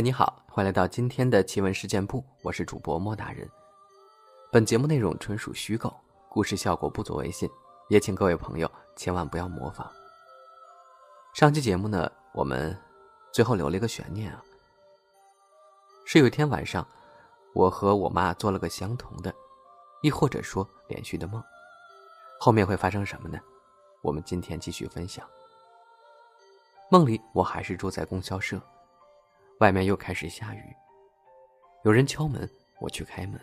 你好，欢迎来到今天的奇闻事件部，我是主播莫大人。本节目内容纯属虚构，故事效果不足为信，也请各位朋友千万不要模仿。上期节目呢，我们最后留了一个悬念啊，是有一天晚上，我和我妈做了个相同的，亦或者说连续的梦，后面会发生什么呢？我们今天继续分享。梦里我还是住在供销社，外面又开始下雨。有人敲门，我去开门，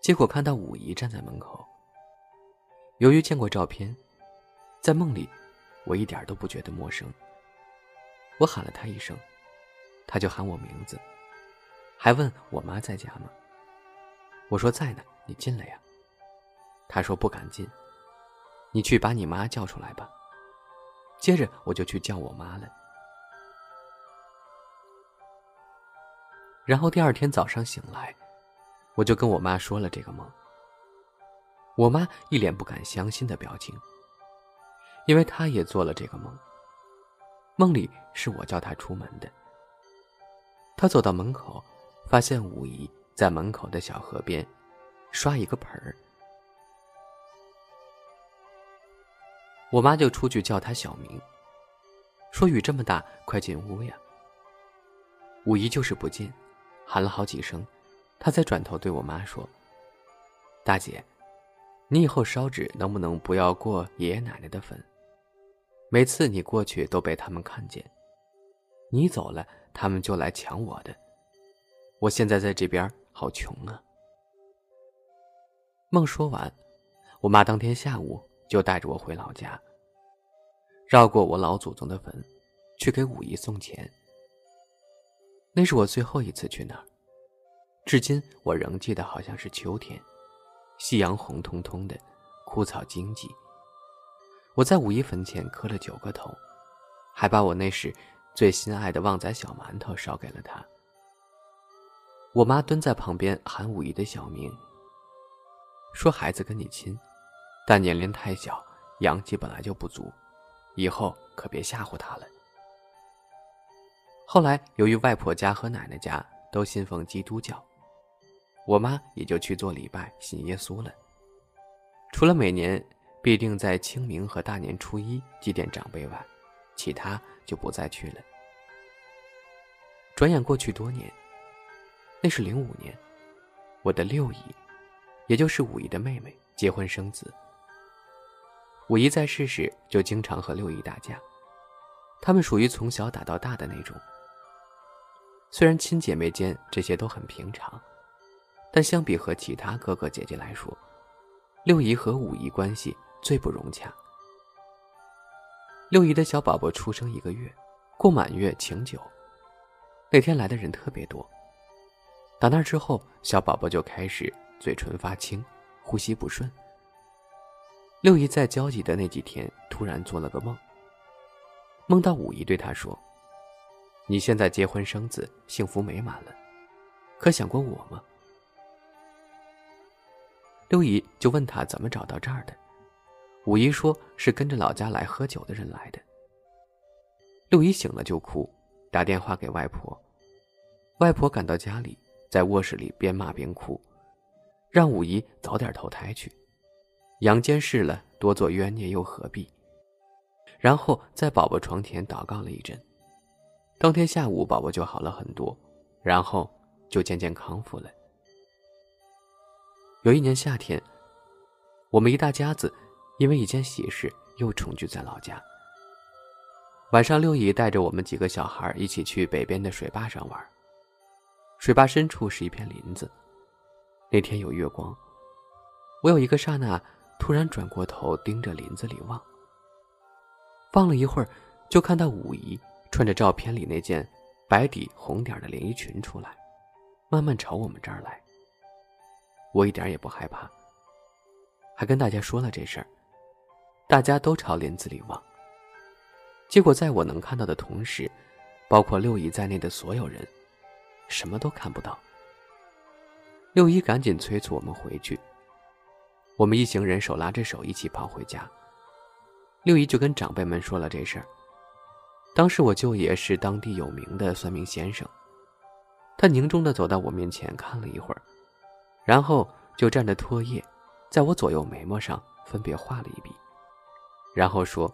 结果看到武姨站在门口。由于见过照片，在梦里，我一点都不觉得陌生。我喊了她一声，她就喊我名字，还问我妈在家吗？我说在呢，你进来呀。她说不敢进，你去把你妈叫出来吧。接着我就去叫我妈了，然后第二天早上醒来，我就跟我妈说了这个梦。我妈一脸不敢相信的表情，因为她也做了这个梦。梦里是我叫她出门的，她走到门口，发现五姨在门口的小河边刷一个盆儿。我妈就出去叫她小名，说雨这么大，快进屋呀。五姨就是不进，喊了好几声，他才转头对我妈说：“大姐，你以后烧纸能不能不要过爷爷奶奶的坟？每次你过去都被他们看见，你走了，他们就来抢我的。我现在在这边好穷啊。”梦说完，我妈当天下午。就带着我回老家，绕过我老祖宗的坟，去给五姨送钱。那是我最后一次去那儿，至今我仍记得，好像是秋天，夕阳红彤彤的，枯草荆棘。我在五姨坟前磕了九个头，还把我那时最心爱的旺仔小馒头烧给了她。我妈蹲在旁边喊五姨的小名，说：“孩子跟你亲。”但年龄太小，阳气本来就不足，以后可别吓唬他了。后来，由于外婆家和奶奶家都信奉基督教，我妈也就去做礼拜信耶稣了。除了每年必定在清明和大年初一祭奠长辈外，其他就不再去了。转眼过去多年，那是零五年，我的六姨，也就是五姨的妹妹结婚生子。五姨在世时就经常和六姨打架，他们属于从小打到大的那种。虽然亲姐妹间这些都很平常，但相比和其他哥哥姐姐来说，六姨和五姨关系最不融洽。六姨的小宝宝出生一个月，过满月请酒，那天来的人特别多。打那之后，小宝宝就开始嘴唇发青，呼吸不顺。六姨在焦急的那几天，突然做了个梦。梦到五姨对她说：“你现在结婚生子，幸福美满了，可想过我吗？”六姨就问他怎么找到这儿的。五姨说是跟着老家来喝酒的人来的。六姨醒了就哭，打电话给外婆。外婆赶到家里，在卧室里边骂边哭，让五姨早点投胎去。阳间事了，多做冤孽又何必？然后在宝宝床前祷告了一阵，当天下午宝宝就好了很多，然后就渐渐康复了。有一年夏天，我们一大家子因为一件喜事又重聚在老家。晚上，六姨带着我们几个小孩一起去北边的水坝上玩。水坝深处是一片林子，那天有月光，我有一个刹那。突然转过头，盯着林子里望。望了一会儿，就看到五姨穿着照片里那件白底红点的连衣裙出来，慢慢朝我们这儿来。我一点也不害怕，还跟大家说了这事儿。大家都朝林子里望。结果在我能看到的同时，包括六姨在内的所有人，什么都看不到。六姨赶紧催促我们回去。我们一行人手拉着手一起跑回家，六姨就跟长辈们说了这事儿。当时我舅爷是当地有名的算命先生，他凝重的走到我面前看了一会儿，然后就蘸着唾液，在我左右眉毛上分别画了一笔，然后说：“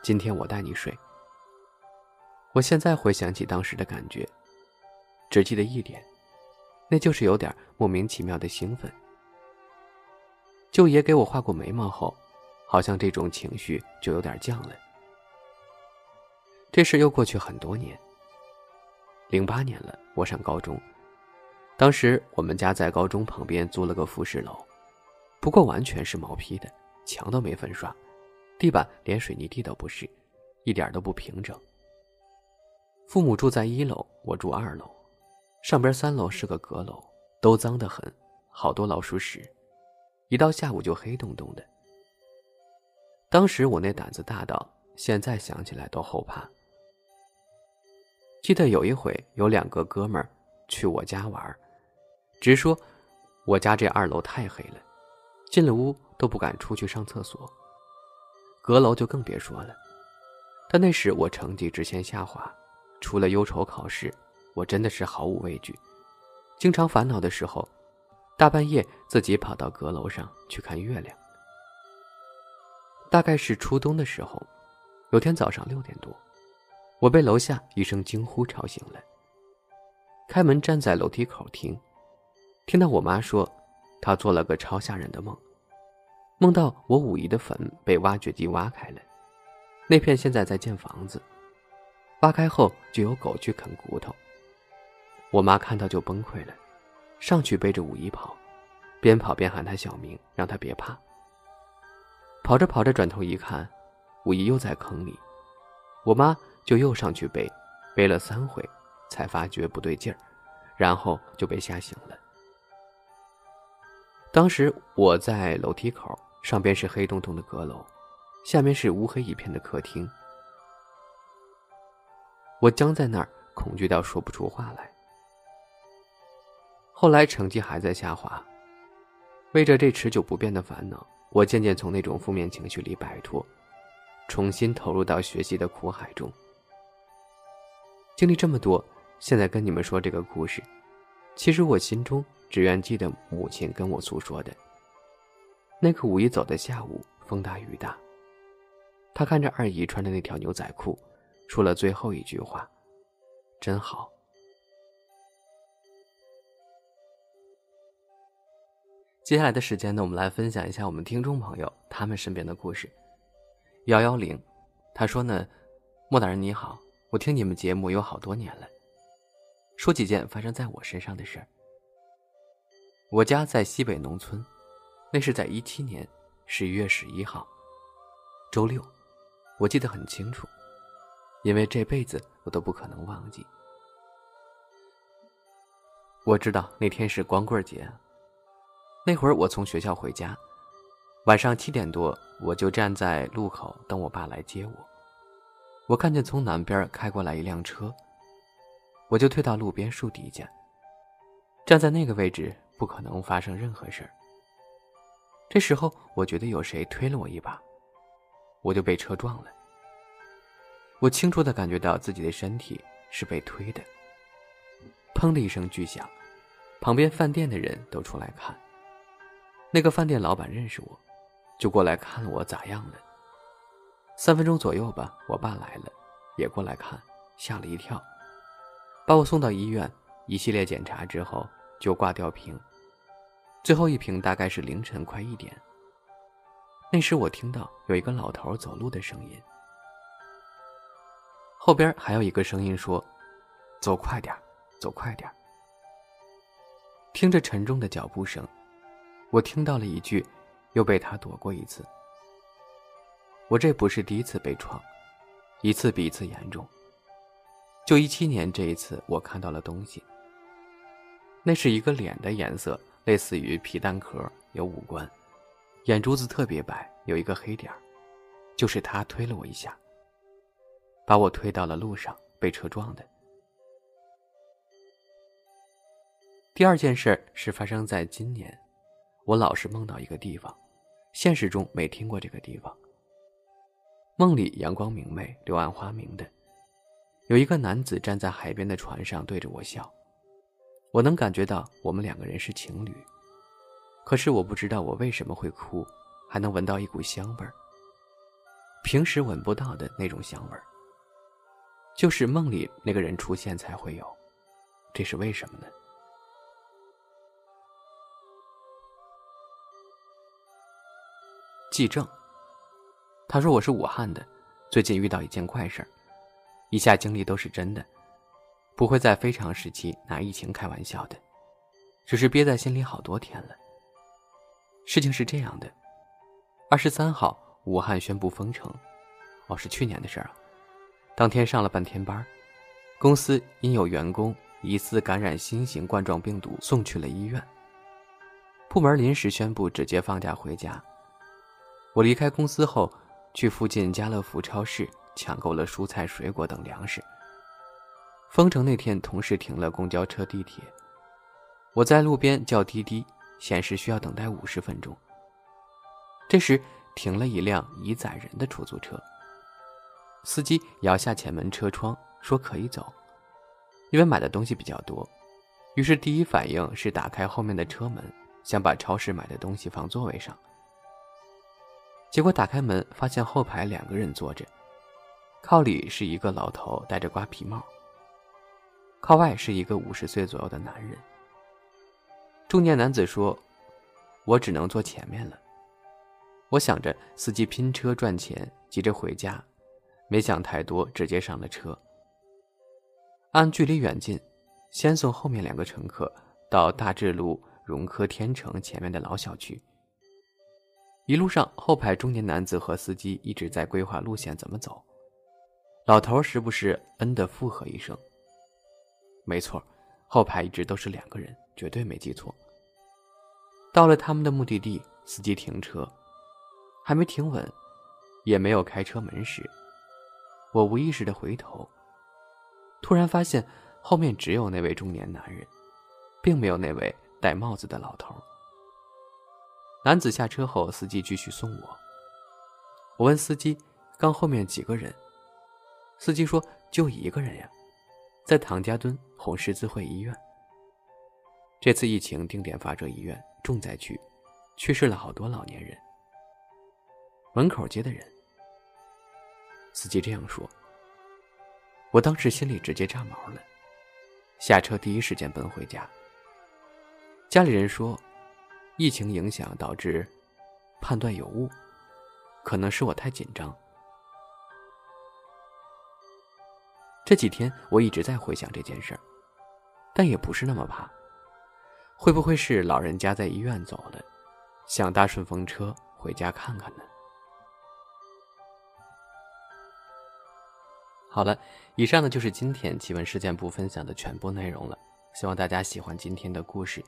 今天我带你睡。”我现在回想起当时的感觉，只记得一点，那就是有点莫名其妙的兴奋。舅爷给我画过眉毛后，好像这种情绪就有点降了。这事又过去很多年。零八年了，我上高中，当时我们家在高中旁边租了个复式楼，不过完全是毛坯的，墙都没粉刷，地板连水泥地都不是，一点都不平整。父母住在一楼，我住二楼，上边三楼是个阁楼，都脏得很，好多老鼠屎，一到下午就黑洞洞的。当时我那胆子大到现在想起来都后怕。记得有一回，有两个哥们儿去我家玩，直说我家这二楼太黑了，进了屋都不敢出去上厕所。阁楼就更别说了。但那时我成绩直线下滑，除了忧愁考试，我真的是毫无畏惧。经常烦恼的时候，大半夜自己跑到阁楼上去看月亮。大概是初冬的时候，有天早上六点多。我被楼下一声惊呼吵醒了。开门站在楼梯口听，听到我妈说，她做了个超吓人的梦，梦到我五姨的坟被挖掘机挖开了，那片现在在建房子，挖开后就有狗去啃骨头。我妈看到就崩溃了，上去背着五姨跑，边跑边喊她小名，让她别怕。跑着跑着转头一看，五姨又在坑里，我妈。就又上去背，背了三回，才发觉不对劲儿，然后就被吓醒了。当时我在楼梯口，上边是黑洞洞的阁楼，下面是乌黑一片的客厅。我僵在那儿，恐惧到说不出话来。后来成绩还在下滑，为着这持久不变的烦恼，我渐渐从那种负面情绪里摆脱，重新投入到学习的苦海中。经历这么多，现在跟你们说这个故事，其实我心中只愿记得母亲跟我诉说的。那个五一走的下午，风大雨大，他看着二姨穿的那条牛仔裤，说了最后一句话：“真好。”接下来的时间呢，我们来分享一下我们听众朋友他们身边的故事。幺幺零，他说呢：“莫大人你好。”我听你们节目有好多年了，说几件发生在我身上的事儿。我家在西北农村，那是在一七年十一月十一号，周六，我记得很清楚，因为这辈子我都不可能忘记。我知道那天是光棍节，那会儿我从学校回家，晚上七点多，我就站在路口等我爸来接我。我看见从南边开过来一辆车，我就退到路边树底下，站在那个位置，不可能发生任何事儿。这时候，我觉得有谁推了我一把，我就被车撞了。我清楚的感觉到自己的身体是被推的，砰的一声巨响，旁边饭店的人都出来看。那个饭店老板认识我，就过来看我咋样了。三分钟左右吧，我爸来了，也过来看，吓了一跳，把我送到医院，一系列检查之后就挂吊瓶，最后一瓶大概是凌晨快一点。那时我听到有一个老头走路的声音，后边还有一个声音说：“走快点，走快点。”听着沉重的脚步声，我听到了一句：“又被他躲过一次。”我这不是第一次被撞，一次比一次严重。就一七年这一次，我看到了东西。那是一个脸的颜色，类似于皮蛋壳，有五官，眼珠子特别白，有一个黑点。就是他推了我一下，把我推到了路上，被车撞的。第二件事是发生在今年，我老是梦到一个地方，现实中没听过这个地方。梦里阳光明媚，柳暗花明的，有一个男子站在海边的船上对着我笑，我能感觉到我们两个人是情侣，可是我不知道我为什么会哭，还能闻到一股香味儿，平时闻不到的那种香味儿，就是梦里那个人出现才会有，这是为什么呢？季正，他说我是武汉的，最近遇到一件怪事儿，以下经历都是真的。不会在非常时期拿疫情开玩笑的，只是憋在心里好多天了。事情是这样的：二十三号，武汉宣布封城，哦，是去年的事儿啊。当天上了半天班，公司因有员工疑似感染新型冠状病毒，送去了医院。部门临时宣布直接放假回家。我离开公司后，去附近家乐福超市抢购了蔬菜、水果等粮食。封城那天，同事停了公交车、地铁，我在路边叫滴滴，显示需要等待五十分钟。这时，停了一辆已载人的出租车，司机摇下前门车窗说可以走，因为买的东西比较多，于是第一反应是打开后面的车门，想把超市买的东西放座位上。结果打开门，发现后排两个人坐着，靠里是一个老头，戴着瓜皮帽。靠外是一个五十岁左右的男人。中年男子说：“我只能坐前面了。”我想着司机拼车赚钱，急着回家，没想太多，直接上了车。按距离远近，先送后面两个乘客到大智路融科天成前面的老小区。一路上，后排中年男子和司机一直在规划路线怎么走，老头时不时嗯的附和一声。没错，后排一直都是两个人，绝对没记错。到了他们的目的地，司机停车，还没停稳，也没有开车门时，我无意识的回头，突然发现后面只有那位中年男人，并没有那位戴帽子的老头。男子下车后，司机继续送我。我问司机：“刚后面几个人？”司机说：“就一个人呀。”在唐家墩红十字会医院，这次疫情定点发热医院重灾区，去世了好多老年人。门口接的人，司机这样说。我当时心里直接炸毛了，下车第一时间奔回家。家里人说，疫情影响导致判断有误，可能是我太紧张。这几天我一直在回想这件事儿，但也不是那么怕。会不会是老人家在医院走了，想搭顺风车回家看看呢？好了，以上呢就是今天奇闻事件部分享的全部内容了。希望大家喜欢今天的故事。